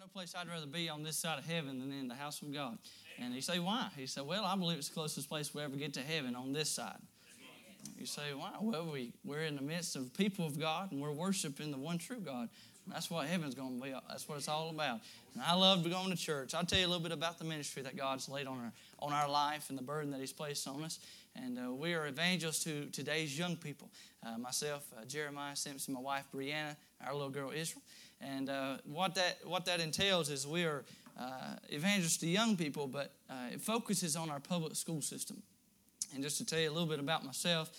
no place I'd rather be on this side of heaven than in the house of God. And you say, why? He said, well, I believe it's the closest place we ever get to heaven on this side. You say, why? Well, we, we're in the midst of people of God and we're worshiping the one true God. That's what heaven's going to be. That's what it's all about. And I love going to church. I'll tell you a little bit about the ministry that God's laid on our, on our life and the burden that He's placed on us. And uh, we are evangelists to today's young people. Uh, myself, uh, Jeremiah Simpson, my wife, Brianna, our little girl, Israel. And uh, what, that, what that entails is we are uh, evangelists to young people, but uh, it focuses on our public school system. And just to tell you a little bit about myself,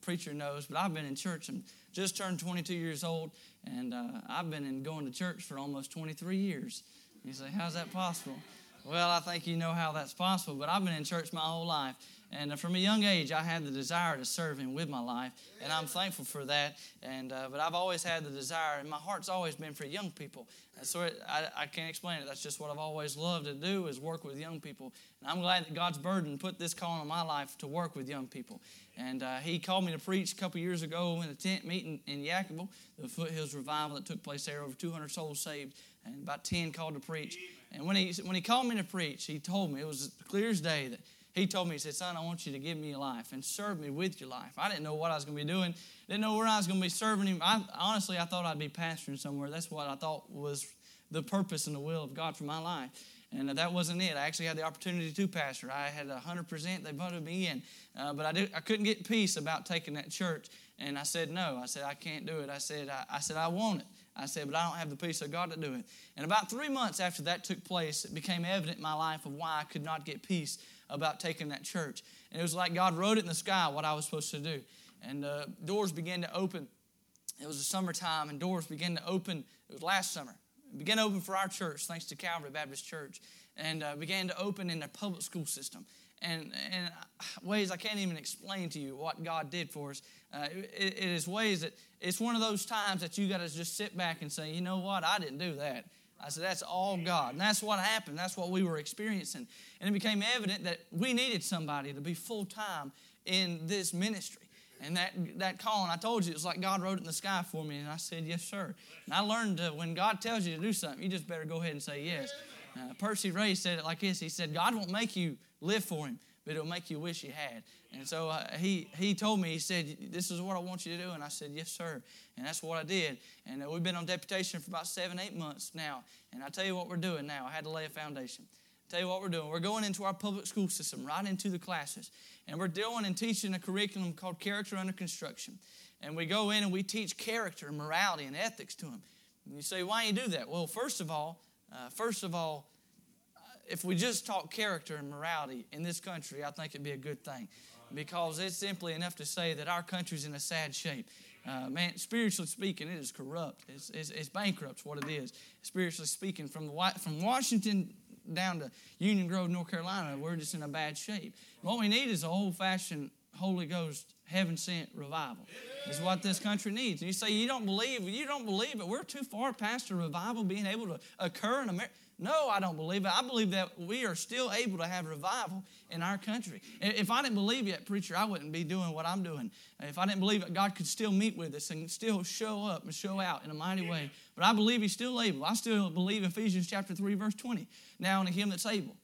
preacher knows, but I've been in church and just turned 22 years old, and I've been in going to church for almost 23 years. You say, how's that possible? Well, I think you know how that's possible, but I've been in church my whole life. And from a young age, I had the desire to serve Him with my life, and I'm thankful for that. And uh, but I've always had the desire, and my heart's always been for young people. And so it, I, I can't explain it. That's just what I've always loved to do is work with young people. And I'm glad that God's burden put this call on my life to work with young people. And uh, He called me to preach a couple years ago in a tent meeting in Yadkin, the Foothills revival that took place there. Over 200 souls saved, and about 10 called to preach. And when he when he called me to preach, he told me it was clear as day that he told me, he said, Son, I want you to give me your life and serve me with your life. I didn't know what I was going to be doing, didn't know where I was going to be serving him. I, honestly, I thought I'd be pastoring somewhere. That's what I thought was the purpose and the will of God for my life. And that wasn't it. I actually had the opportunity to pastor. I had 100%, they voted me in. Uh, but I, did, I couldn't get peace about taking that church. And I said, no. I said, I can't do it. I said, I, I said, I want it. I said, but I don't have the peace of God to do it. And about three months after that took place, it became evident in my life of why I could not get peace about taking that church. And it was like God wrote it in the sky what I was supposed to do. And uh, doors began to open. It was the summertime, and doors began to open. It was last summer. It began to open for our church, thanks to Calvary Baptist Church, and uh, began to open in the public school system. And, and ways I can't even explain to you what God did for us. Uh, it, it is ways that it's one of those times that you got to just sit back and say, you know what, I didn't do that. I said, that's all God. And that's what happened. That's what we were experiencing. And it became evident that we needed somebody to be full time in this ministry. And that, that calling, I told you, it was like God wrote it in the sky for me. And I said, yes, sir. And I learned to, when God tells you to do something, you just better go ahead and say yes. Uh, Percy Ray said it like this He said, God won't make you live for Him, but it'll make you wish you had. And so uh, he, he told me, he said, This is what I want you to do. And I said, Yes, sir. And that's what I did. And uh, we've been on deputation for about seven, eight months now. And I tell you what we're doing now. I had to lay a foundation. Tell you what we're doing. We're going into our public school system, right into the classes. And we're doing and teaching a curriculum called Character Under Construction. And we go in and we teach character and morality and ethics to them. And you say, why do you do that? Well, first of all, uh, first of all, if we just talk character and morality in this country, I think it'd be a good thing because it's simply enough to say that our country's in a sad shape. Uh, man, spiritually speaking, it is corrupt. It's, it's, it's bankrupt, what it is. Spiritually speaking, from, the, from Washington down to Union Grove, North Carolina, we're just in a bad shape. What we need is a old fashioned Holy Ghost, heaven sent revival. Is what this country needs. And you say you don't believe, you don't believe it. We're too far past a revival being able to occur in America. No, I don't believe it. I believe that we are still able to have revival in our country. If I didn't believe it, preacher, I wouldn't be doing what I'm doing. If I didn't believe that God could still meet with us and still show up and show out in a mighty way. But I believe He's still able. I still believe Ephesians chapter 3, verse 20. Now unto Him that's able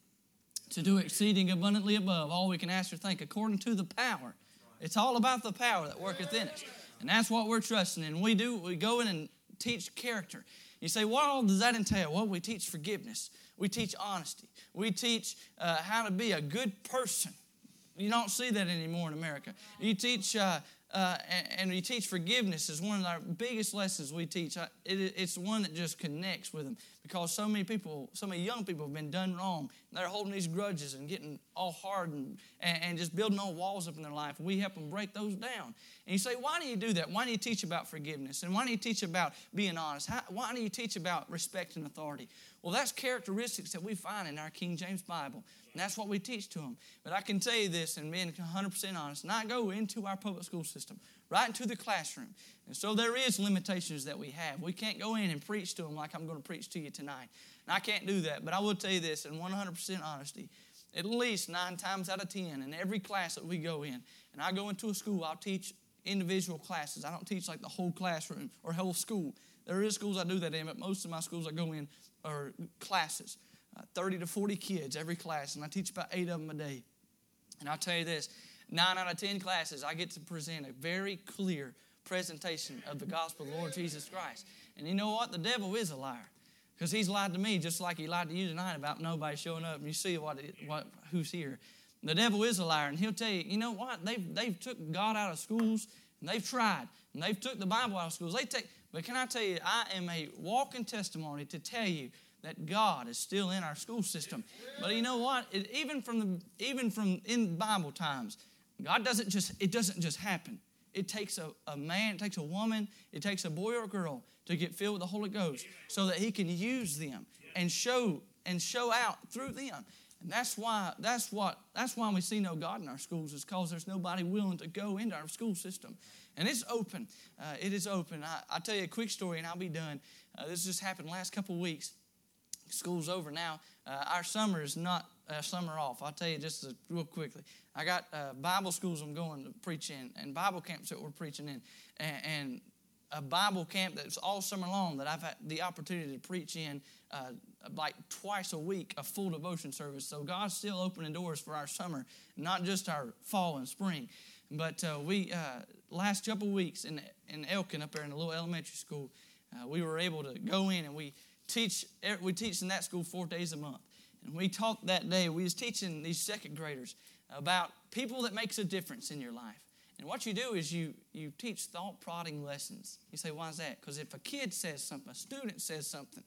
to do exceeding abundantly above all we can ask or think according to the power. It's all about the power that worketh in us. And that's what we're trusting in. We do, we go in and teach character. You say, what all does that entail? Well, we teach forgiveness. We teach honesty. We teach uh, how to be a good person. You don't see that anymore in America. You teach, uh, uh, and, and, we teach forgiveness is one of our biggest lessons we teach. It, it's one that just connects with them because so many people, so many young people have been done wrong. They're holding these grudges and getting all hard and, and just building all walls up in their life. We help them break those down. And you say, why do you do that? Why do you teach about forgiveness? And why do you teach about being honest? How, why do you teach about respect and authority? Well, that's characteristics that we find in our King James Bible. And that's what we teach to them. But I can tell you this, and being 100% honest, I go into our public school system, right into the classroom. And so there is limitations that we have. We can't go in and preach to them like I'm going to preach to you tonight. And I can't do that. But I will tell you this in 100% honesty. At least nine times out of ten in every class that we go in, and I go into a school, I'll teach individual classes. I don't teach like the whole classroom or whole school. There is schools I do that in, but most of my schools I go in are classes. Uh, 30 to 40 kids every class, and I teach about eight of them a day. And I'll tell you this nine out of 10 classes, I get to present a very clear presentation of the gospel of the Lord Jesus Christ. And you know what? The devil is a liar. Because he's lied to me just like he lied to you tonight about nobody showing up. And you see what, what who's here. The devil is a liar, and he'll tell you, you know what? They've, they've took God out of schools, and they've tried, and they've took the Bible out of schools. They take, but can I tell you, I am a walking testimony to tell you that God is still in our school system. But you know what? It, even from the even from in Bible times, God doesn't just it doesn't just happen. It takes a, a man, it takes a woman, it takes a boy or a girl to get filled with the Holy Ghost so that he can use them and show and show out through them. And that's why that's what that's why we see no God in our schools is because there's nobody willing to go into our school system. And it's open. Uh, it is open. I, will tell you a quick story and I'll be done. Uh, this just happened last couple weeks. School's over now. Uh, our summer is not uh, summer off. I'll tell you just real quickly. I got uh, Bible schools I'm going to preach in and Bible camps that we're preaching in. And, and a Bible camp that's all summer long that I've had the opportunity to preach in uh, like twice a week, a full devotion service. So God's still opening doors for our summer, not just our fall and spring. But uh, we, uh, last couple weeks in, in Elkin up there in the little elementary school, uh, we were able to go in and we teach, er, we teach in that school four days a month. And we talked that day, we was teaching these second graders about people that makes a difference in your life. And what you do is you, you teach thought prodding lessons. You say, why is that? Because if a kid says something, a student says something,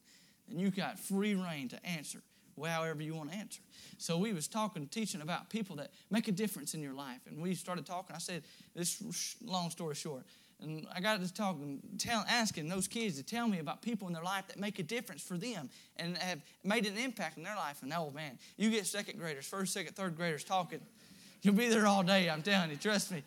then you got free reign to answer however you want to answer. So we was talking, teaching about people that make a difference in your life. And we started talking. I said, this long story short. And I got to talking, tell, asking those kids to tell me about people in their life that make a difference for them and have made an impact in their life. And oh man, you get second graders, first, second, third graders talking, you'll be there all day. I'm telling you, trust me.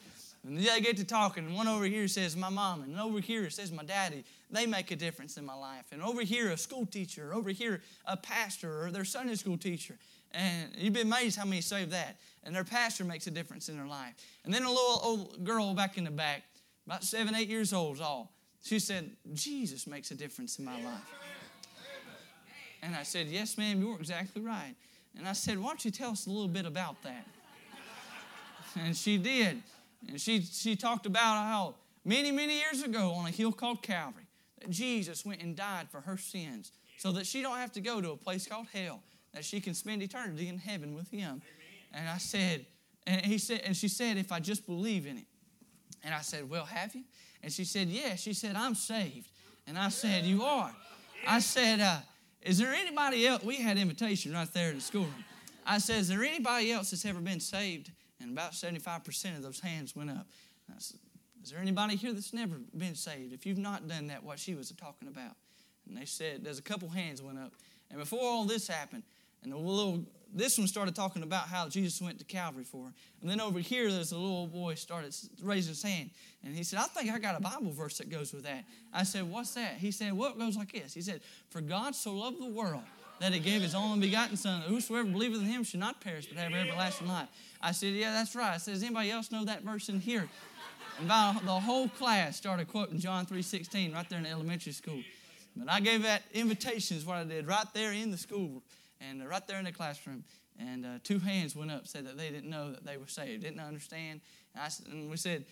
And they get to talking, and one over here says my mom, and over here says my daddy. They make a difference in my life. And over here, a school teacher, over here, a pastor, or their Sunday school teacher. And you'd be amazed how many save that. And their pastor makes a difference in their life. And then a little old girl back in the back, about seven, eight years old, all. She said, Jesus makes a difference in my life. And I said, Yes, ma'am, you're exactly right. And I said, Why don't you tell us a little bit about that? And she did. And she, she talked about how many, many years ago on a hill called Calvary, that Jesus went and died for her sins so that she don't have to go to a place called hell, that she can spend eternity in heaven with him. And I said, and he said, and she said, if I just believe in it. And I said, Well, have you? And she said. Yeah. She said, I'm saved. And I said, You are. I said, uh, Is there anybody else? We had invitation right there in the schoolroom. I said, Is there anybody else that's ever been saved? And about 75% of those hands went up. I said, Is there anybody here that's never been saved? If you've not done that, what she was talking about. And they said, There's a couple hands went up. And before all this happened, and the little this one started talking about how Jesus went to Calvary for her. And then over here, there's a little boy started raising his hand. And he said, I think I got a Bible verse that goes with that. I said, What's that? He said, What well, goes like this? He said, For God so loved the world that he gave his only begotten Son, that whosoever believeth in him should not perish but have everlasting life. I said, Yeah, that's right. I said, Does anybody else know that verse in here? And about the whole class started quoting John 3.16 right there in elementary school. But I gave that invitation is what I did right there in the school and right there in the classroom. And uh, two hands went up, said that they didn't know that they were saved, didn't understand. And, I, and we said,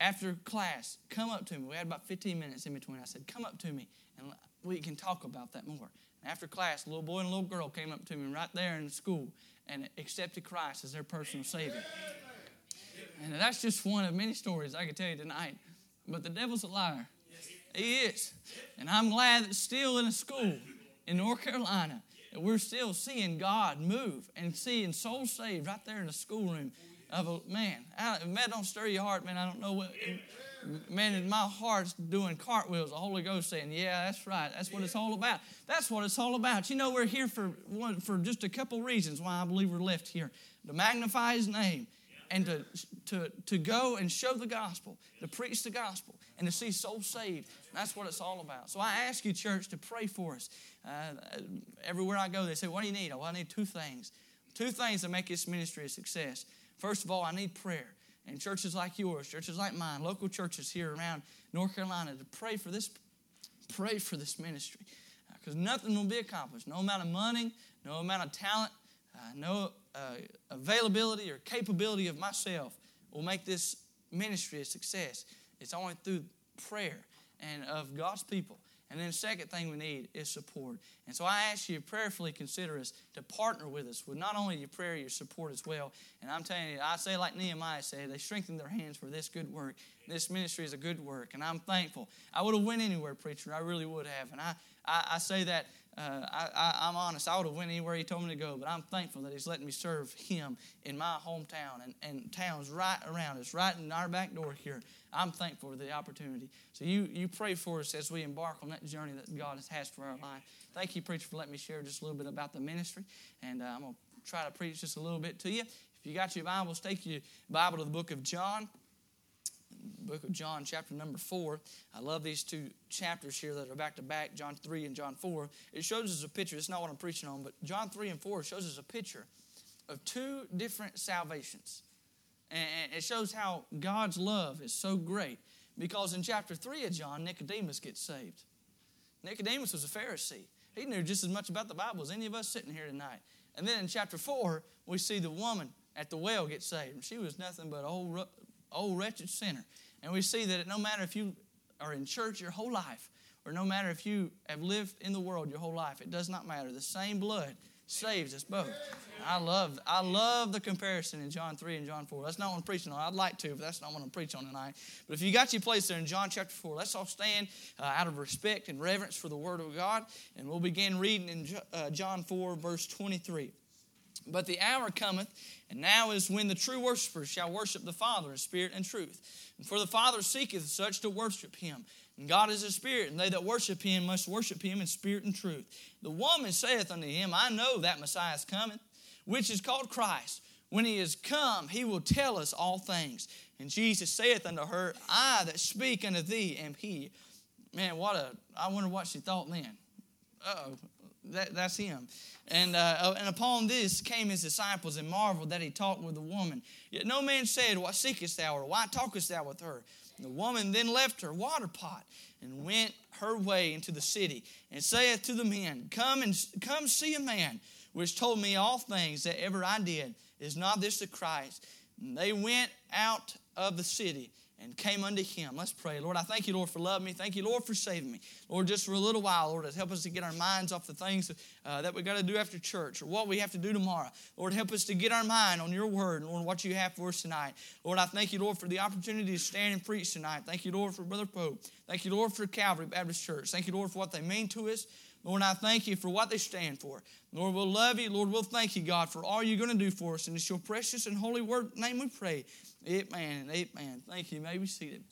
after class, come up to me. We had about 15 minutes in between. I said, come up to me and we can talk about that more. And after class, a little boy and a little girl came up to me right there in the school and accepted Christ as their personal Savior. And that's just one of many stories I could tell you tonight. But the devil's a liar. He is. And I'm glad that still in a school in North Carolina we're still seeing God move and seeing souls saved right there in the schoolroom of a man. I, man, don't stir your heart, man. I don't know what. Man, in my heart's doing cartwheels. The Holy Ghost saying, "Yeah, that's right. That's what it's all about. That's what it's all about." You know, we're here for one, for just a couple reasons why I believe we're left here: to magnify His name, and to to to go and show the gospel, to preach the gospel, and to see souls saved. That's what it's all about. So I ask you, church, to pray for us. Uh, everywhere I go, they say, What do you need? Oh, I need two things. Two things that make this ministry a success. First of all, I need prayer. And churches like yours, churches like mine, local churches here around North Carolina, to pray for this pray for this ministry because nothing will be accomplished. No amount of money, no amount of talent, uh, no uh, availability or capability of myself will make this ministry a success. It's only through prayer and of God's people. And then the second thing we need is support. And so I ask you to prayerfully consider us to partner with us with not only your prayer, your support as well. And I'm telling you, I say like Nehemiah said, they strengthened their hands for this good work. This ministry is a good work, and I'm thankful. I would have went anywhere, preacher. I really would have. And I, I, I say that uh, I, am honest, I would have went anywhere he told me to go, but I'm thankful that he's letting me serve him in my hometown and, and towns right around us, right in our back door here. I'm thankful for the opportunity. So you, you pray for us as we embark on that journey that God has for our life. Thank you, preacher, for letting me share just a little bit about the ministry, and uh, I'm going to try to preach just a little bit to you. If you got your Bibles, take your Bible to the book of John book of John, chapter number 4. I love these two chapters here that are back to back, John 3 and John 4. It shows us a picture. It's not what I'm preaching on, but John 3 and 4 shows us a picture of two different salvations. And it shows how God's love is so great. Because in chapter 3 of John, Nicodemus gets saved. Nicodemus was a Pharisee. He knew just as much about the Bible as any of us sitting here tonight. And then in chapter 4, we see the woman at the well get saved. And She was nothing but old, old wretched sinner. And we see that no matter if you are in church your whole life, or no matter if you have lived in the world your whole life, it does not matter. The same blood saves us both. I love, I love the comparison in John 3 and John 4. That's not what I'm preaching on. I'd like to, but that's not what I'm preaching on tonight. But if you got your place there in John chapter 4, let's all stand uh, out of respect and reverence for the Word of God. And we'll begin reading in uh, John 4, verse 23. But the hour cometh, and now is when the true worshippers shall worship the Father in spirit and truth. And for the Father seeketh such to worship him. And God is a spirit, and they that worship him must worship him in spirit and truth. The woman saith unto him, I know that Messiah is coming, which is called Christ. When he is come, he will tell us all things. And Jesus saith unto her, I that speak unto thee am he. Man, what a, I wonder what she thought then. oh, that, that's him. And, uh, and upon this came his disciples and marveled that he talked with the woman. Yet no man said, What seekest thou, or why talkest thou with her? And the woman then left her water pot and went her way into the city, and saith to the men, Come and come see a man which told me all things that ever I did. Is not this the Christ? And they went out of the city and came unto him. Let's pray. Lord, I thank you, Lord, for loving me. Thank you, Lord, for saving me. Lord, just for a little while, Lord, help us to get our minds off the things uh, that we got to do after church or what we have to do tomorrow. Lord, help us to get our mind on your word Lord, what you have for us tonight. Lord, I thank you, Lord, for the opportunity to stand and preach tonight. Thank you, Lord, for Brother Pope. Thank you, Lord, for Calvary Baptist Church. Thank you, Lord, for what they mean to us. Lord, I thank you for what they stand for. Lord, we'll love you. Lord, we'll thank you, God, for all you're going to do for us. And it's your precious and holy word name we pray. Amen and amen. Thank you. you may be seated.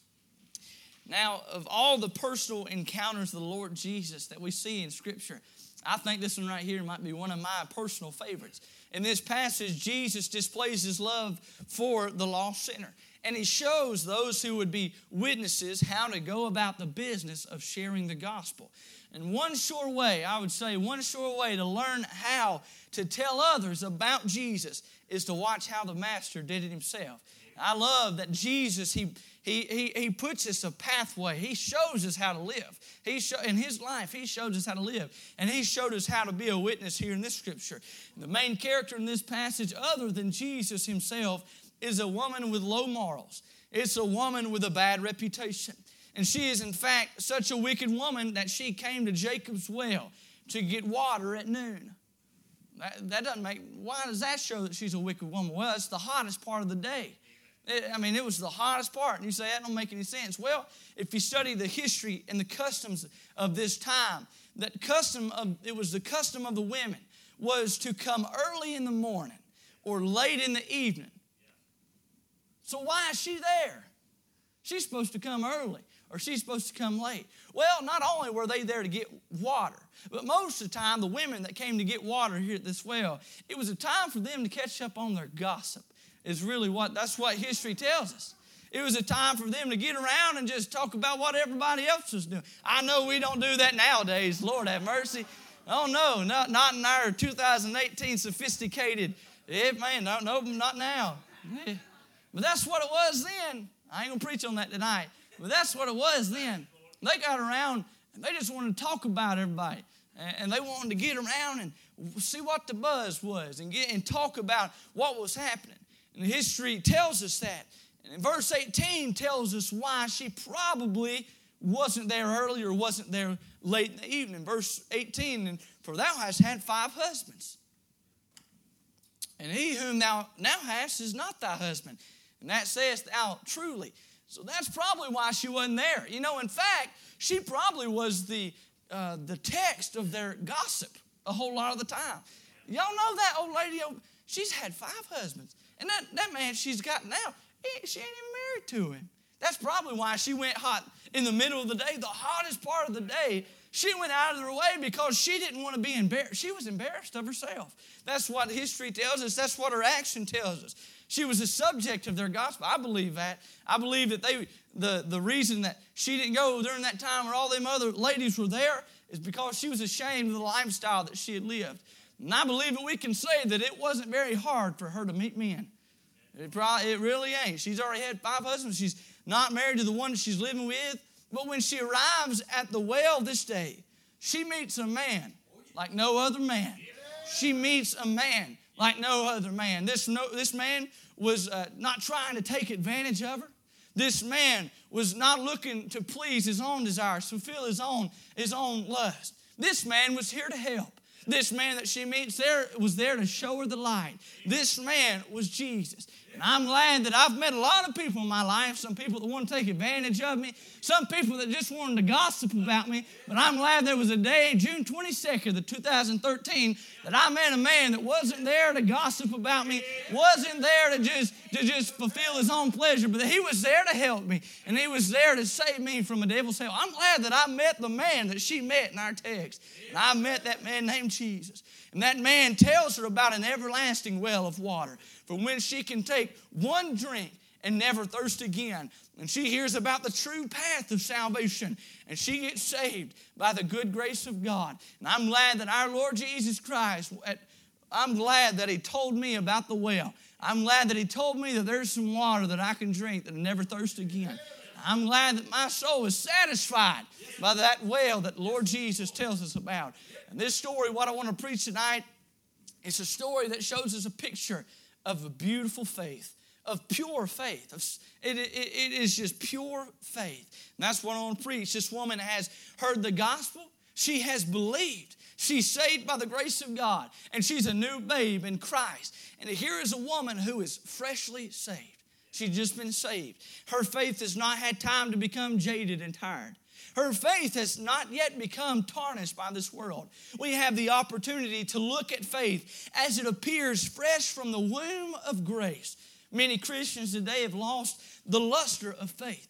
Now, of all the personal encounters of the Lord Jesus that we see in Scripture, I think this one right here might be one of my personal favorites. In this passage, Jesus displays his love for the lost sinner. And he shows those who would be witnesses how to go about the business of sharing the gospel. And one sure way, I would say, one sure way to learn how to tell others about Jesus is to watch how the Master did it himself. I love that Jesus, he, he, he, he puts us a pathway. He shows us how to live. He show, in his life, he shows us how to live. And he showed us how to be a witness here in this scripture. The main character in this passage, other than Jesus himself, is a woman with low morals. It's a woman with a bad reputation. And she is, in fact, such a wicked woman that she came to Jacob's well to get water at noon. That, that doesn't make, why does that show that she's a wicked woman? Well, it's the hottest part of the day. I mean, it was the hottest part. And you say, that don't make any sense. Well, if you study the history and the customs of this time, that custom of, it was the custom of the women was to come early in the morning or late in the evening. So why is she there? She's supposed to come early or she's supposed to come late. Well, not only were they there to get water, but most of the time, the women that came to get water here at this well, it was a time for them to catch up on their gossip is really what that's what history tells us. It was a time for them to get around and just talk about what everybody else was doing. I know we don't do that nowadays, Lord have mercy. Oh no, not, not in our 2018 sophisticated, yeah, man, no, no, not now. Yeah. But that's what it was then. I ain't gonna preach on that tonight. But that's what it was then. They got around And they just wanted to talk about everybody. And they wanted to get around and see what the buzz was and get and talk about what was happening. And history tells us that. And verse 18 tells us why she probably wasn't there early or wasn't there late in the evening. Verse 18, and for thou hast had five husbands. And he whom thou now hast is not thy husband. And that sayest thou truly. So that's probably why she wasn't there. You know, in fact, she probably was the, uh, the text of their gossip a whole lot of the time. Y'all know that old lady, she's had five husbands. And that, that man she's got now, she ain't even married to him. That's probably why she went hot in the middle of the day, the hottest part of the day. She went out of her way because she didn't want to be embarrassed. She was embarrassed of herself. That's what history tells us. That's what her action tells us. She was a subject of their gospel. I believe that. I believe that they the, the reason that she didn't go during that time where all them other ladies were there is because she was ashamed of the lifestyle that she had lived. And I believe that we can say that it wasn't very hard for her to meet men. It, probably, it really ain't. She's already had five husbands. She's not married to the one she's living with. But when she arrives at the well this day, she meets a man like no other man. She meets a man like no other man. This, no, this man was uh, not trying to take advantage of her. This man was not looking to please his own desires, fulfill his own, his own lust. This man was here to help. This man that she meets there was there to show her the light. This man was Jesus. And I'm glad that I've met a lot of people in my life, some people that want to take advantage of me, some people that just wanted to gossip about me. But I'm glad there was a day, June 22nd of 2013, that I met a man that wasn't there to gossip about me, wasn't there to just, to just fulfill his own pleasure, but he was there to help me. And he was there to save me from a devil's hell. I'm glad that I met the man that she met in our text. And I met that man named Jesus. And that man tells her about an everlasting well of water from when she can take one drink and never thirst again. And she hears about the true path of salvation and she gets saved by the good grace of God. And I'm glad that our Lord Jesus Christ, I'm glad that He told me about the well. I'm glad that He told me that there's some water that I can drink that I never thirst again. I'm glad that my soul is satisfied by that well that Lord Jesus tells us about. And this story, what I want to preach tonight, it's a story that shows us a picture of a beautiful faith, of pure faith. It, it, it is just pure faith. And that's what I want to preach. This woman has heard the gospel, she has believed. She's saved by the grace of God, and she's a new babe in Christ. And here is a woman who is freshly saved. She's just been saved. Her faith has not had time to become jaded and tired. Her faith has not yet become tarnished by this world. We have the opportunity to look at faith as it appears fresh from the womb of grace. Many Christians today have lost the luster of faith.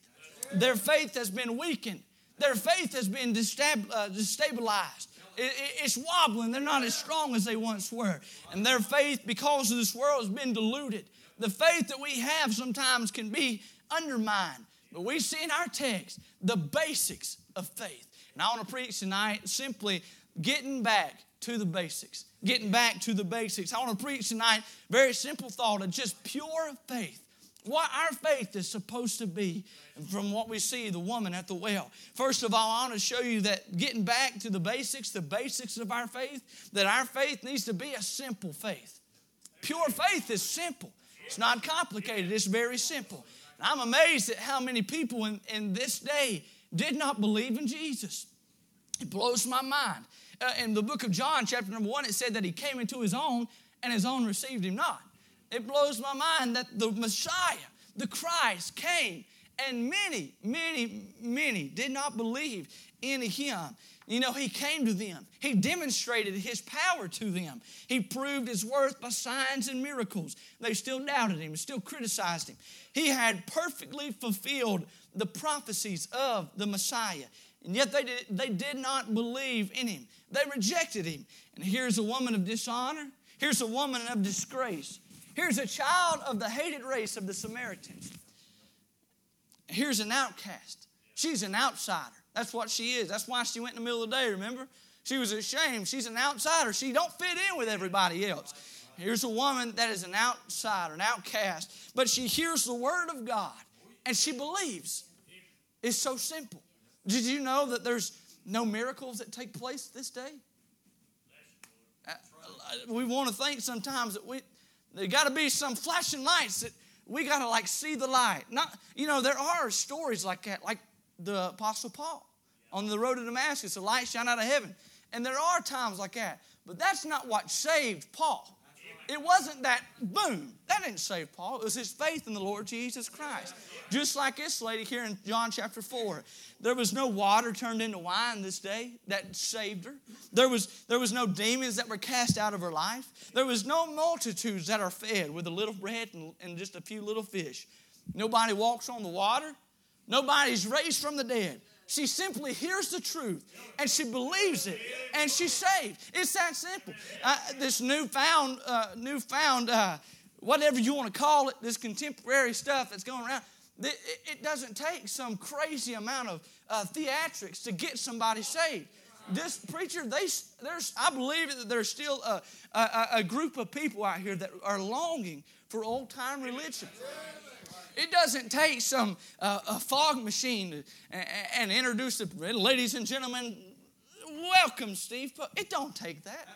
Their faith has been weakened, their faith has been uh, destabilized. It's wobbling. They're not as strong as they once were. And their faith, because of this world, has been diluted. The faith that we have sometimes can be undermined. But we see in our text the basics of faith. And I want to preach tonight simply getting back to the basics. Getting back to the basics. I want to preach tonight very simple thought of just pure faith. What our faith is supposed to be from what we see the woman at the well. First of all, I want to show you that getting back to the basics, the basics of our faith, that our faith needs to be a simple faith. Pure faith is simple. It's not complicated, it's very simple. I'm amazed at how many people in, in this day did not believe in Jesus. It blows my mind. Uh, in the book of John, chapter number one, it said that he came into his own and his own received him not. It blows my mind that the Messiah, the Christ, came and many, many, many did not believe in him. You know, he came to them. He demonstrated his power to them. He proved his worth by signs and miracles. They still doubted him, still criticized him. He had perfectly fulfilled the prophecies of the Messiah. And yet they did, they did not believe in him. They rejected him. And here's a woman of dishonor. Here's a woman of disgrace. Here's a child of the hated race of the Samaritans. Here's an outcast. She's an outsider. That's what she is. That's why she went in the middle of the day, remember? She was ashamed. She's an outsider. She don't fit in with everybody else. Here's a woman that is an outsider, an outcast, but she hears the word of God and she believes. It's so simple. Did you know that there's no miracles that take place this day? Uh, we want to think sometimes that we there got to be some flashing lights that we got to like see the light. Not, you know, there are stories like that, like the Apostle Paul on the road to Damascus, a light shine out of heaven. And there are times like that. But that's not what saved Paul. It wasn't that boom. That didn't save Paul. It was his faith in the Lord Jesus Christ. Just like this lady here in John chapter 4. There was no water turned into wine this day that saved her. There was, there was no demons that were cast out of her life. There was no multitudes that are fed with a little bread and, and just a few little fish. Nobody walks on the water. Nobody's raised from the dead. She simply hears the truth and she believes it and she's saved. It's that simple. Uh, this newfound, uh, newfound, uh, whatever you want to call it, this contemporary stuff that's going around, it, it doesn't take some crazy amount of uh, theatrics to get somebody saved. This preacher, they, there's, I believe that there's still a, a, a group of people out here that are longing for old time religion. It doesn't take some uh, a fog machine and, and introduce the ladies and gentlemen. Welcome, Steve. It don't take that.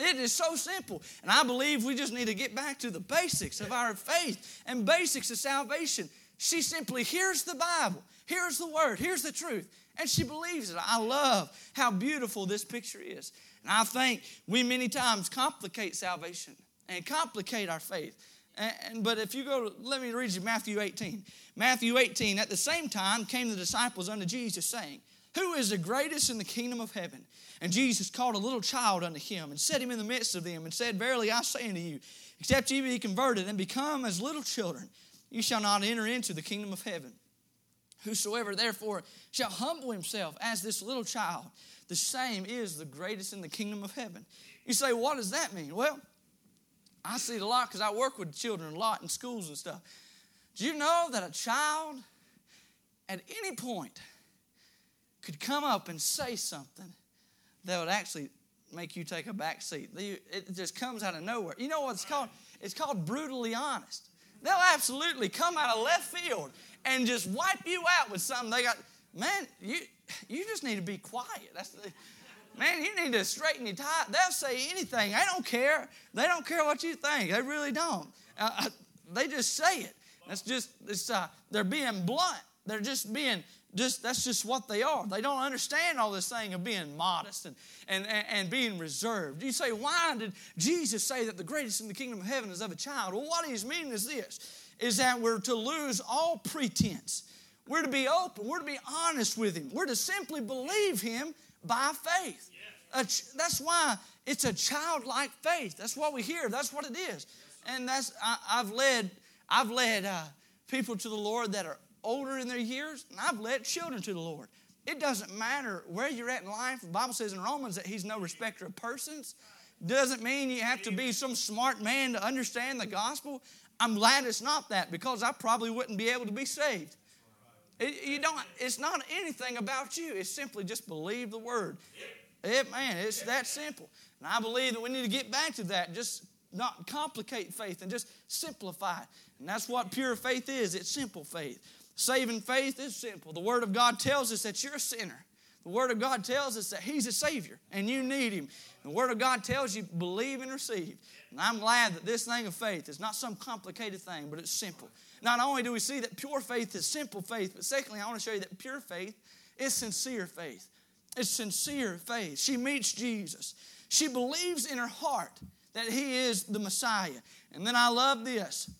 It is so simple. And I believe we just need to get back to the basics of our faith and basics of salvation. She simply hears the Bible, hears the word, hears the truth, and she believes it. I love how beautiful this picture is. And I think we many times complicate salvation and complicate our faith. And, but if you go, let me read you Matthew 18. Matthew 18, at the same time came the disciples unto Jesus, saying, Who is the greatest in the kingdom of heaven? And Jesus called a little child unto him and set him in the midst of them and said, Verily I say unto you, except ye be converted and become as little children, you shall not enter into the kingdom of heaven. Whosoever therefore shall humble himself as this little child, the same is the greatest in the kingdom of heaven. You say, what does that mean? Well, I see it a lot because I work with children a lot in schools and stuff. Do you know that a child at any point could come up and say something that would actually make you take a back seat? It just comes out of nowhere. You know what it's called? It's called brutally honest. They'll absolutely come out of left field and just wipe you out with something they got. Man, you you just need to be quiet. That's the, Man, you need to straighten your tie. They'll say anything. They don't care. They don't care what you think. They really don't. Uh, uh, they just say it. That's just, it's, uh, they're being blunt. They're just being, just that's just what they are. They don't understand all this thing of being modest and, and, and, and being reserved. You say, why did Jesus say that the greatest in the kingdom of heaven is of a child? Well, what he's meaning is this, is that we're to lose all pretense. We're to be open. We're to be honest with him. We're to simply believe him by faith. that's why it's a childlike faith. That's what we hear. That's what it is. And that's I, have led I've led uh, people to the Lord that are older in their years, and I've led children to the Lord. It doesn't matter where you're at in life. The Bible says in Romans that He's no respecter of persons. Doesn't mean you have to be some smart man to understand the gospel. I'm glad it's not that because I probably wouldn't be able to be saved. It, you don't, it's not anything about you. It's simply just believe the word. It, man, it's that simple. And I believe that we need to get back to that. Just not complicate faith and just simplify it. And that's what pure faith is it's simple faith. Saving faith is simple. The Word of God tells us that you're a sinner. The Word of God tells us that He's a Savior and you need Him. The Word of God tells you believe and receive. And I'm glad that this thing of faith is not some complicated thing, but it's simple. Not only do we see that pure faith is simple faith, but secondly, I want to show you that pure faith is sincere faith. It's sincere faith. She meets Jesus. She believes in her heart that he is the Messiah. And then I love this.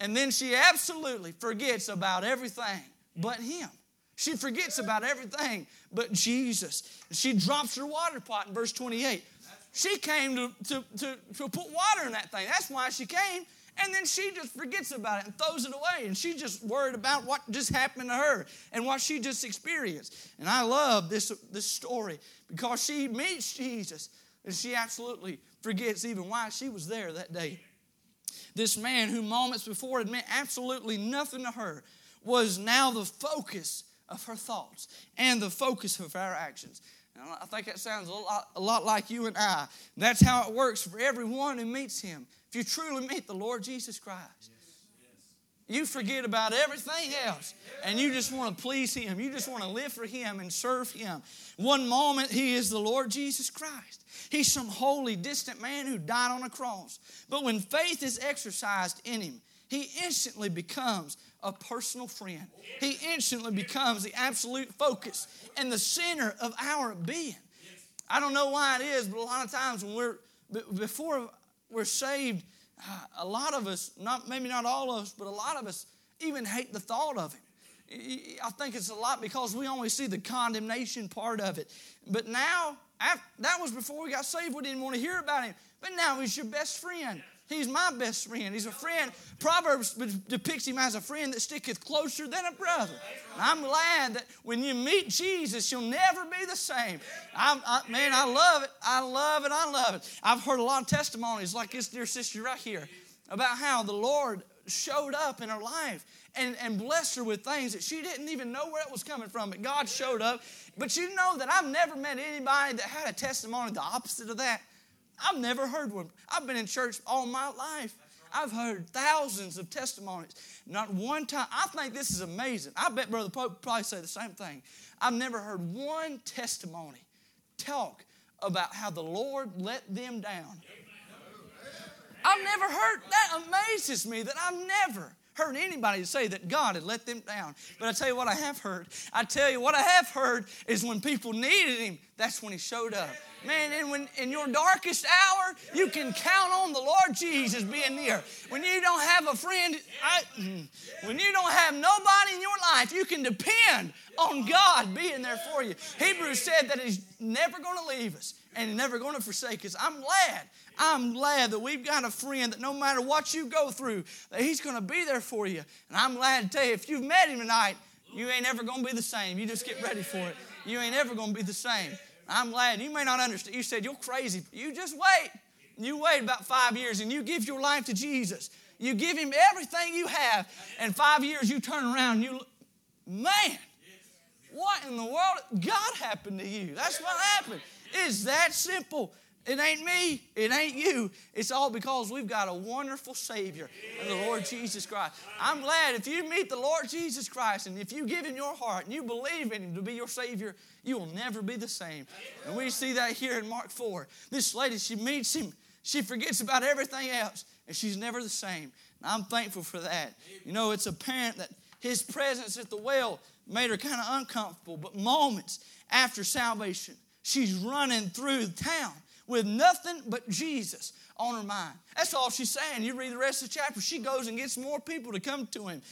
And then she absolutely forgets about everything but him. She forgets about everything but Jesus. She drops her water pot in verse 28. She came to, to, to, to put water in that thing. That's why she came and then she just forgets about it and throws it away. And she's just worried about what just happened to her and what she just experienced. And I love this, this story because she meets Jesus and she absolutely forgets even why she was there that day. This man, who moments before had meant absolutely nothing to her, was now the focus of her thoughts and the focus of our actions. And I think that sounds a lot, a lot like you and I. That's how it works for everyone who meets him you truly meet the Lord Jesus Christ. You forget about everything else and you just want to please Him. You just want to live for Him and serve Him. One moment, He is the Lord Jesus Christ. He's some holy, distant man who died on a cross. But when faith is exercised in Him, He instantly becomes a personal friend. He instantly becomes the absolute focus and the center of our being. I don't know why it is, but a lot of times when we're, before we're saved, uh, a lot of us, not maybe not all of us, but a lot of us even hate the thought of Him. I think it's a lot because we only see the condemnation part of it. But now, that was before we got saved. We didn't want to hear about him. But now he's your best friend. He's my best friend. He's a friend. Proverbs depicts him as a friend that sticketh closer than a brother. And I'm glad that when you meet Jesus, you'll never be the same. I, man, I love it. I love it. I love it. I've heard a lot of testimonies like this dear sister right here about how the Lord showed up in her life and, and blessed her with things that she didn't even know where it was coming from. But God showed up. But you know that I've never met anybody that had a testimony the opposite of that. I've never heard one. I've been in church all my life. I've heard thousands of testimonies. Not one time. I think this is amazing. I bet Brother Pope probably say the same thing. I've never heard one testimony talk about how the Lord let them down. I've never heard that amazes me that I've never heard anybody say that God had let them down. But I tell you what I have heard. I tell you what I have heard is when people needed him, that's when he showed up. Man, and when in your darkest hour, you can count on the Lord Jesus being near. When you don't have a friend, I, mm, when you don't have nobody in your life, you can depend on God being there for you. Hebrews said that He's never going to leave us and never going to forsake us. I'm glad. I'm glad that we've got a friend that no matter what you go through, that He's going to be there for you. And I'm glad to tell you, if you've met Him tonight, you ain't ever going to be the same. You just get ready for it. You ain't ever going to be the same. I'm glad. You may not understand. You said, You're crazy. You just wait. You wait about five years and you give your life to Jesus. You give Him everything you have. And five years you turn around and you, man, what in the world? God happened to you. That's what happened. It's that simple. It ain't me. It ain't you. It's all because we've got a wonderful Savior and the Lord Jesus Christ. I'm glad if you meet the Lord Jesus Christ and if you give Him your heart and you believe in Him to be your Savior, you will never be the same. And we see that here in Mark 4. This lady, she meets Him, she forgets about everything else, and she's never the same. And I'm thankful for that. You know, it's apparent that His presence at the well made her kind of uncomfortable, but moments after salvation, she's running through the town with nothing but Jesus on her mind. That's all she's saying. You read the rest of the chapter, she goes and gets more people to come to him.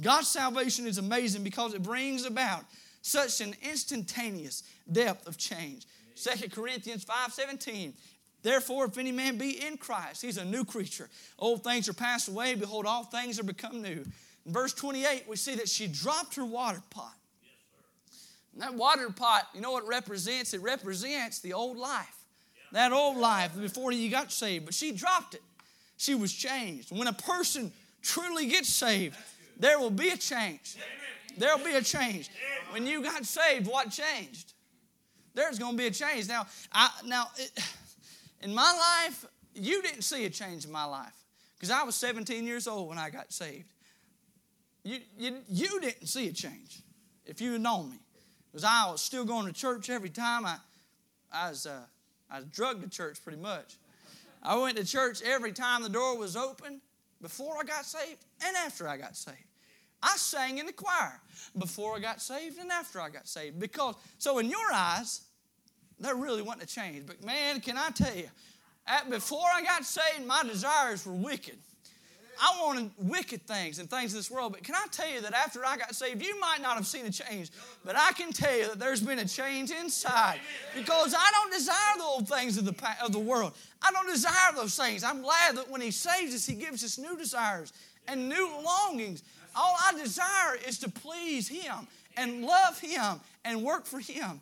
God's salvation is amazing because it brings about such an instantaneous depth of change. 2 Corinthians 5:17. Therefore, if any man be in Christ, he's a new creature. Old things are passed away, behold, all things are become new. In verse 28, we see that she dropped her water pot. And that water pot, you know what it represents? It represents the old life that old life before you got saved, but she dropped it. She was changed. When a person truly gets saved, there will be a change. There'll be a change. When you got saved, what changed? There's going to be a change. Now, I, now, it, in my life, you didn't see a change in my life because I was 17 years old when I got saved. You, you, you didn't see a change if you had known me because I was still going to church every time. I, I was uh, I was drugged to church pretty much. I went to church every time the door was open before I got saved and after I got saved. I sang in the choir before I got saved and after I got saved. Because, so in your eyes, there really wasn't a change. But man, can I tell you, at, before I got saved, my desires were wicked. I wanted wicked things and things in this world. But can I tell you that after I got saved, you might not have seen a change, but I can tell you that there's been a change inside because I don't desire the old things of the, of the world. I don't desire those things. I'm glad that when He saves us, He gives us new desires and new longings. All I desire is to please Him and love Him and work for Him.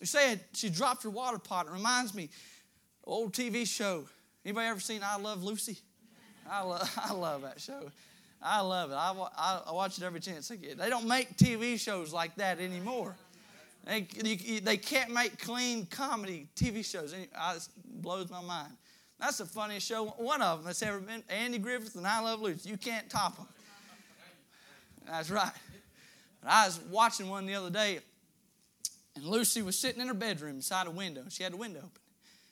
You said she dropped her water pot. It reminds me, old TV show. Anybody ever seen I Love Lucy? I love, I love that show. I love it. I, I, watch it every chance I get. They don't make TV shows like that anymore. They, you, they can't make clean comedy TV shows. It blows my mind. That's the funniest show, one of them that's ever been. Andy Griffith and I Love Lucy. You can't top them. That's right. But I was watching one the other day, and Lucy was sitting in her bedroom beside a window. She had the window open.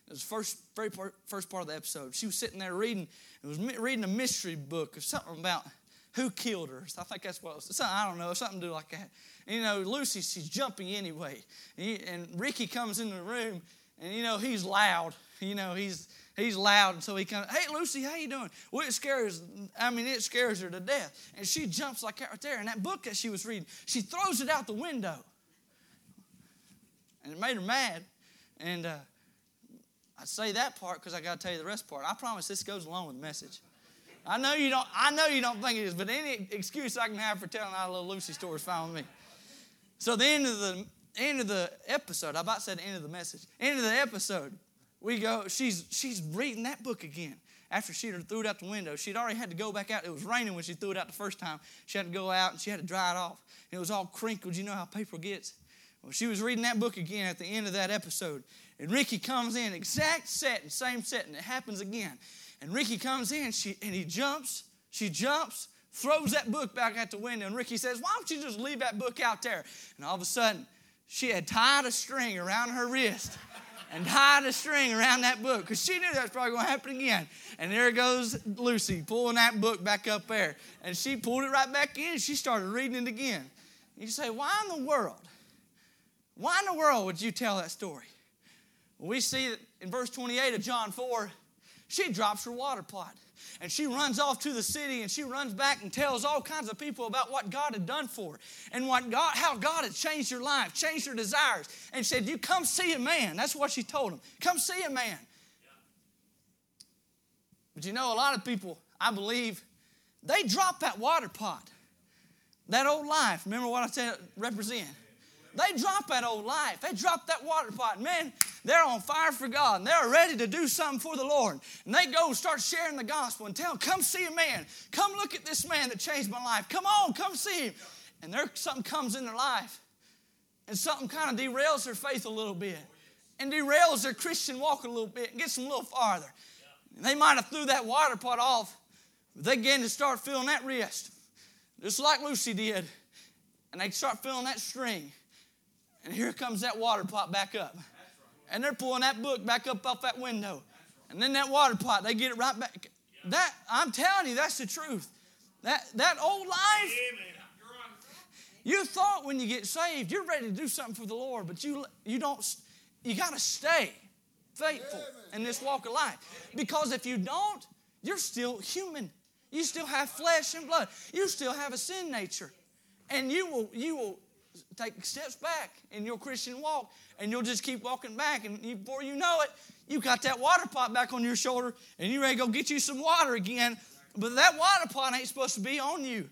It was the first, very part, first part of the episode. She was sitting there reading. It was reading a mystery book of something about who killed her. I think that's what it was. I don't know, something to do like that. And, you know, Lucy, she's jumping anyway. And, he, and Ricky comes into the room, and you know he's loud. You know he's he's loud, and so he comes. Hey, Lucy, how you doing? Well, it scares. I mean, it scares her to death, and she jumps like right there. And that book that she was reading, she throws it out the window, and it made her mad. And uh, I say that part because I got to tell you the rest part. I promise this goes along with the message. I know you don't. I know you don't think it is, but any excuse I can have for telling our little Lucy story is fine with me. So the end of the end of the episode, I about said the end of the message. End of the episode, we go. She's she's reading that book again after she threw it out the window. She'd already had to go back out. It was raining when she threw it out the first time. She had to go out and she had to dry it off. It was all crinkled. You know how paper gets. Well, she was reading that book again at the end of that episode, and Ricky comes in, exact setting, same setting. It happens again. And Ricky comes in she, and he jumps. She jumps, throws that book back out the window. And Ricky says, Why don't you just leave that book out there? And all of a sudden, she had tied a string around her wrist and tied a string around that book because she knew that's probably going to happen again. And there goes Lucy pulling that book back up there. And she pulled it right back in. And she started reading it again. You say, Why in the world? Why in the world would you tell that story? Well, we see that in verse 28 of John 4, she drops her water pot and she runs off to the city and she runs back and tells all kinds of people about what God had done for her and what God, how God had changed her life, changed her desires, and said, You come see a man. That's what she told him. Come see a man. But you know, a lot of people, I believe, they drop that water pot, that old life. Remember what I said represent? They drop that old life. They drop that water pot. Man, they're on fire for God and they're ready to do something for the Lord. And they go and start sharing the gospel and tell, come see a man. Come look at this man that changed my life. Come on, come see him. And there something comes in their life. And something kind of derails their faith a little bit. And derails their Christian walk a little bit and gets them a little farther. And they might have threw that water pot off. But they begin to start feeling that wrist. Just like Lucy did. And they start feeling that string. And here comes that water pot back up. And they're pulling that book back up off that window. And then that water pot, they get it right back. That I'm telling you, that's the truth. That that old life. You thought when you get saved, you're ready to do something for the Lord, but you you don't. You got to stay faithful in this walk of life, because if you don't, you're still human. You still have flesh and blood. You still have a sin nature, and you will you will take steps back in your Christian walk, and you'll just keep walking back. And before you know it, you got that water pot back on your shoulder, and you're ready to go get you some water again. But that water pot ain't supposed to be on you.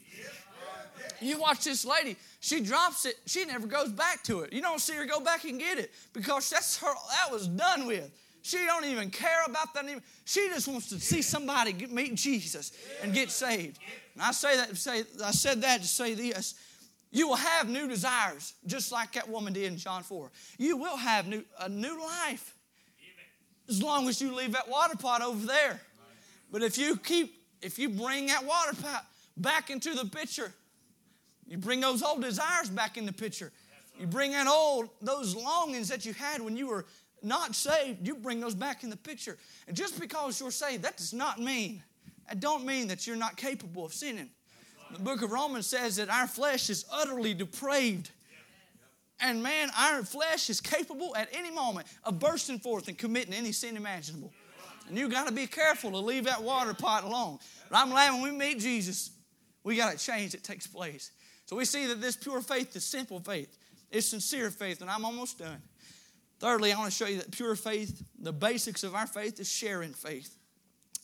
You watch this lady, she drops it, she never goes back to it. You don't see her go back and get it because that's her, that was done with. She don't even care about that. Anymore. She just wants to see somebody meet Jesus and get saved. And I say that say I said that to say this you will have new desires, just like that woman did in John 4. You will have new, a new life as long as you leave that water pot over there. But if you keep, if you bring that water pot back into the picture, you bring those old desires back in the picture. You bring that old, those longings that you had when you were not saved, you bring those back in the picture. And just because you're saved, that does not mean, that don't mean that you're not capable of sinning. The book of Romans says that our flesh is utterly depraved. And man, our flesh is capable at any moment of bursting forth and committing any sin imaginable. And you got to be careful to leave that water pot alone. But I'm glad when we meet Jesus, we got a change that takes place. So we see that this pure faith is simple faith, it's sincere faith, and I'm almost done. Thirdly, I want to show you that pure faith, the basics of our faith is sharing faith.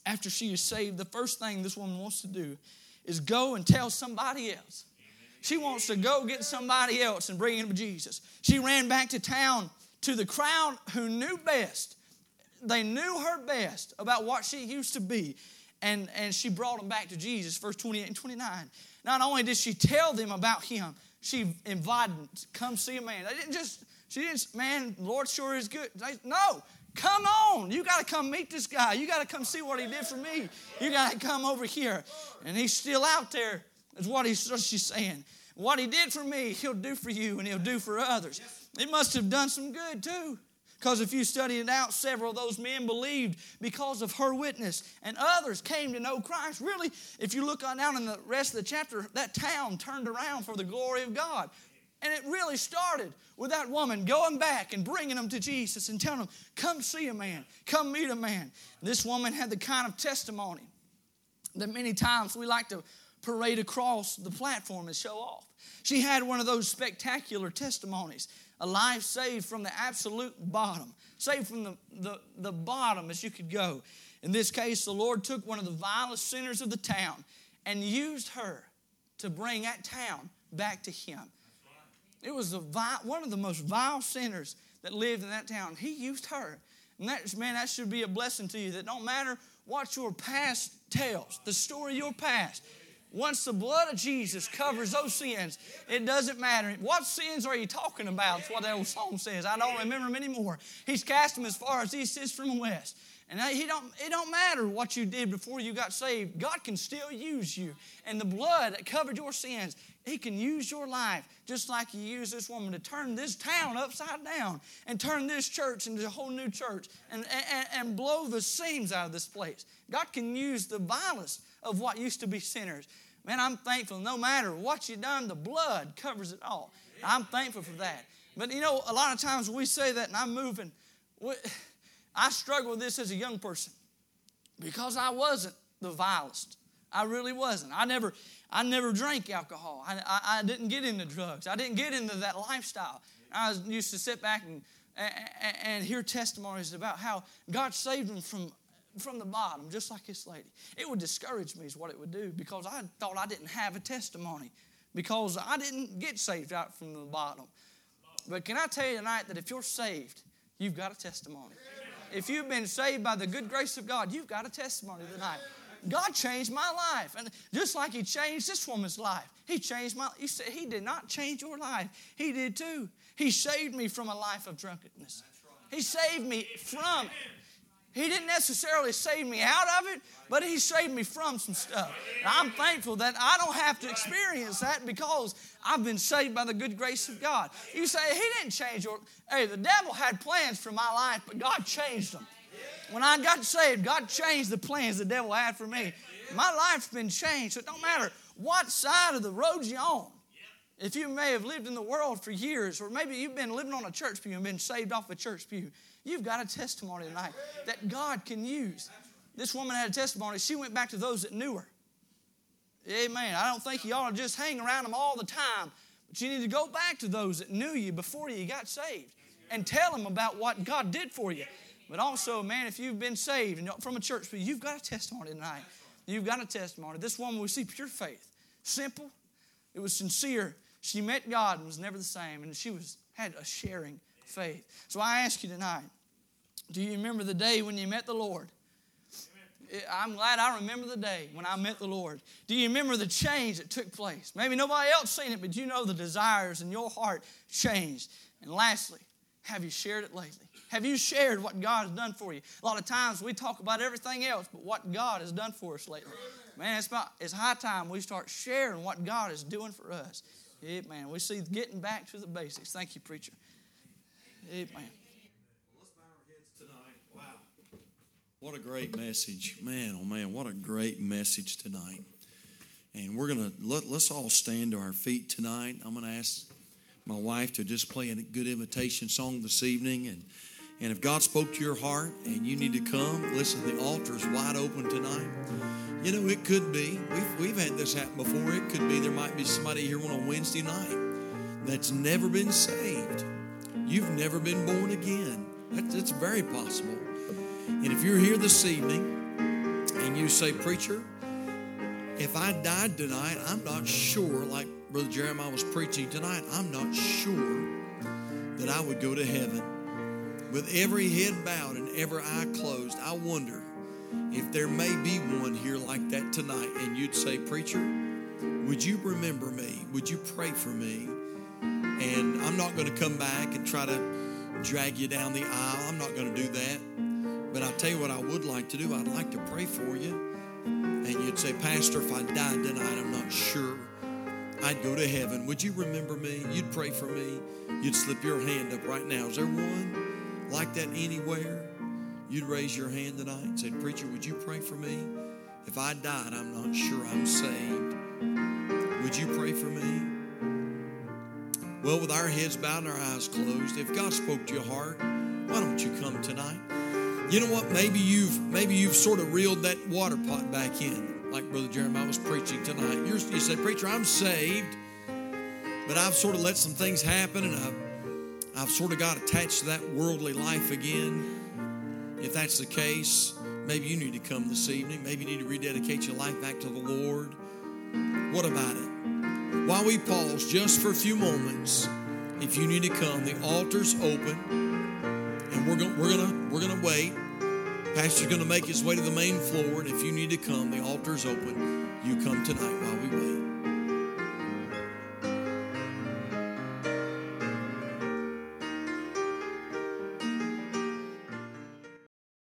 After she is saved, the first thing this woman wants to do is go and tell somebody else. She wants to go get somebody else and bring him to Jesus. She ran back to town to the crowd who knew best. They knew her best about what she used to be. And, and she brought them back to Jesus, verse 28 and 29. Not only did she tell them about him, she invited them to come see a man. They didn't just, she didn't, man, Lord sure is good. They, no, Come on. You got to come meet this guy. You got to come see what he did for me. You got to come over here. And he's still out there. Is what, he's, she's saying. What he did for me, he'll do for you and he'll do for others. It must have done some good too. Because if you study it out, several of those men believed because of her witness, and others came to know Christ. Really, if you look on down in the rest of the chapter, that town turned around for the glory of God. And it really started with that woman going back and bringing them to Jesus and telling them, Come see a man, come meet a man. This woman had the kind of testimony that many times we like to parade across the platform and show off. She had one of those spectacular testimonies a life saved from the absolute bottom, saved from the, the, the bottom as you could go. In this case, the Lord took one of the vilest sinners of the town and used her to bring that town back to Him. It was vile, one of the most vile sinners that lived in that town. He used her. And that, man, that should be a blessing to you that don't matter what your past tells, the story of your past, once the blood of Jesus covers those sins, it doesn't matter. What sins are you talking about? That's what that old song says. I don't remember them anymore. He's cast them as far as east is from the west. And he don't, it don't matter what you did before you got saved. God can still use you. And the blood that covered your sins, He can use your life just like He used this woman to turn this town upside down and turn this church into a whole new church and, and, and blow the seams out of this place. God can use the vilest of what used to be sinners. Man, I'm thankful. No matter what you've done, the blood covers it all. I'm thankful for that. But you know, a lot of times we say that, and I'm moving. I struggle with this as a young person because I wasn't the vilest. I really wasn't. I never, I never drank alcohol. I, I, I didn't get into drugs. I didn't get into that lifestyle. I was, used to sit back and, and, and hear testimonies about how God saved me from from the bottom, just like this lady. It would discourage me, is what it would do, because I thought I didn't have a testimony, because I didn't get saved out from the bottom. But can I tell you tonight that if you're saved, you've got a testimony. If you've been saved by the good grace of God, you've got a testimony tonight. God changed my life. And just like He changed this woman's life, He changed my He said He did not change your life. He did too. He saved me from a life of drunkenness. He saved me from he didn't necessarily save me out of it, but He saved me from some stuff. And I'm thankful that I don't have to experience that because I've been saved by the good grace of God. You say, He didn't change your. Hey, the devil had plans for my life, but God changed them. When I got saved, God changed the plans the devil had for me. My life's been changed, so it don't matter what side of the road you're on. If you may have lived in the world for years, or maybe you've been living on a church pew and been saved off a church pew, You've got a testimony tonight that God can use. This woman had a testimony. She went back to those that knew her. Amen. I don't think you ought to just hang around them all the time, but you need to go back to those that knew you before you got saved and tell them about what God did for you. But also, man, if you've been saved and from a church, but you've got a testimony tonight. You've got a testimony. This woman, we see pure faith, simple. It was sincere. She met God and was never the same, and she was had a sharing faith. So I ask you tonight do you remember the day when you met the Lord? I'm glad I remember the day when I met the Lord. Do you remember the change that took place? Maybe nobody else seen it, but you know the desires in your heart changed. And lastly, have you shared it lately? Have you shared what God has done for you? A lot of times we talk about everything else, but what God has done for us lately. Man, it's, about, it's high time we start sharing what God is doing for us. Man, We see getting back to the basics. Thank you, preacher. Amen. Wow. What a great message. Man, oh man, what a great message tonight. And we're going to let, let's all stand to our feet tonight. I'm going to ask my wife to just play a good invitation song this evening. And, and if God spoke to your heart and you need to come, listen, the altar is wide open tonight. You know, it could be, we've, we've had this happen before. It could be there might be somebody here on a Wednesday night that's never been saved. You've never been born again. That, that's very possible. And if you're here this evening and you say, Preacher, if I died tonight, I'm not sure, like Brother Jeremiah was preaching tonight, I'm not sure that I would go to heaven. With every head bowed and every eye closed, I wonder if there may be one here like that tonight and you'd say, Preacher, would you remember me? Would you pray for me? And I'm not going to come back and try to drag you down the aisle. I'm not going to do that. But I'll tell you what I would like to do. I'd like to pray for you. And you'd say, Pastor, if I died tonight, I'm not sure I'd go to heaven. Would you remember me? You'd pray for me. You'd slip your hand up right now. Is there one like that anywhere? You'd raise your hand tonight and say, Preacher, would you pray for me? If I died, I'm not sure I'm saved. Would you pray for me? Well, with our heads bowed and our eyes closed, if God spoke to your heart, why don't you come tonight? You know what? Maybe you've maybe you've sort of reeled that water pot back in like Brother Jeremiah was preaching tonight. You're, you say, Preacher, I'm saved, but I've sort of let some things happen and I've, I've sort of got attached to that worldly life again. If that's the case, maybe you need to come this evening. Maybe you need to rededicate your life back to the Lord. What about it? While we pause just for a few moments, if you need to come, the altar's open, and we're going we're gonna we're gonna wait. Pastor's to make his way to the main floor, and if you need to come, the altar's open. You come tonight while we wait.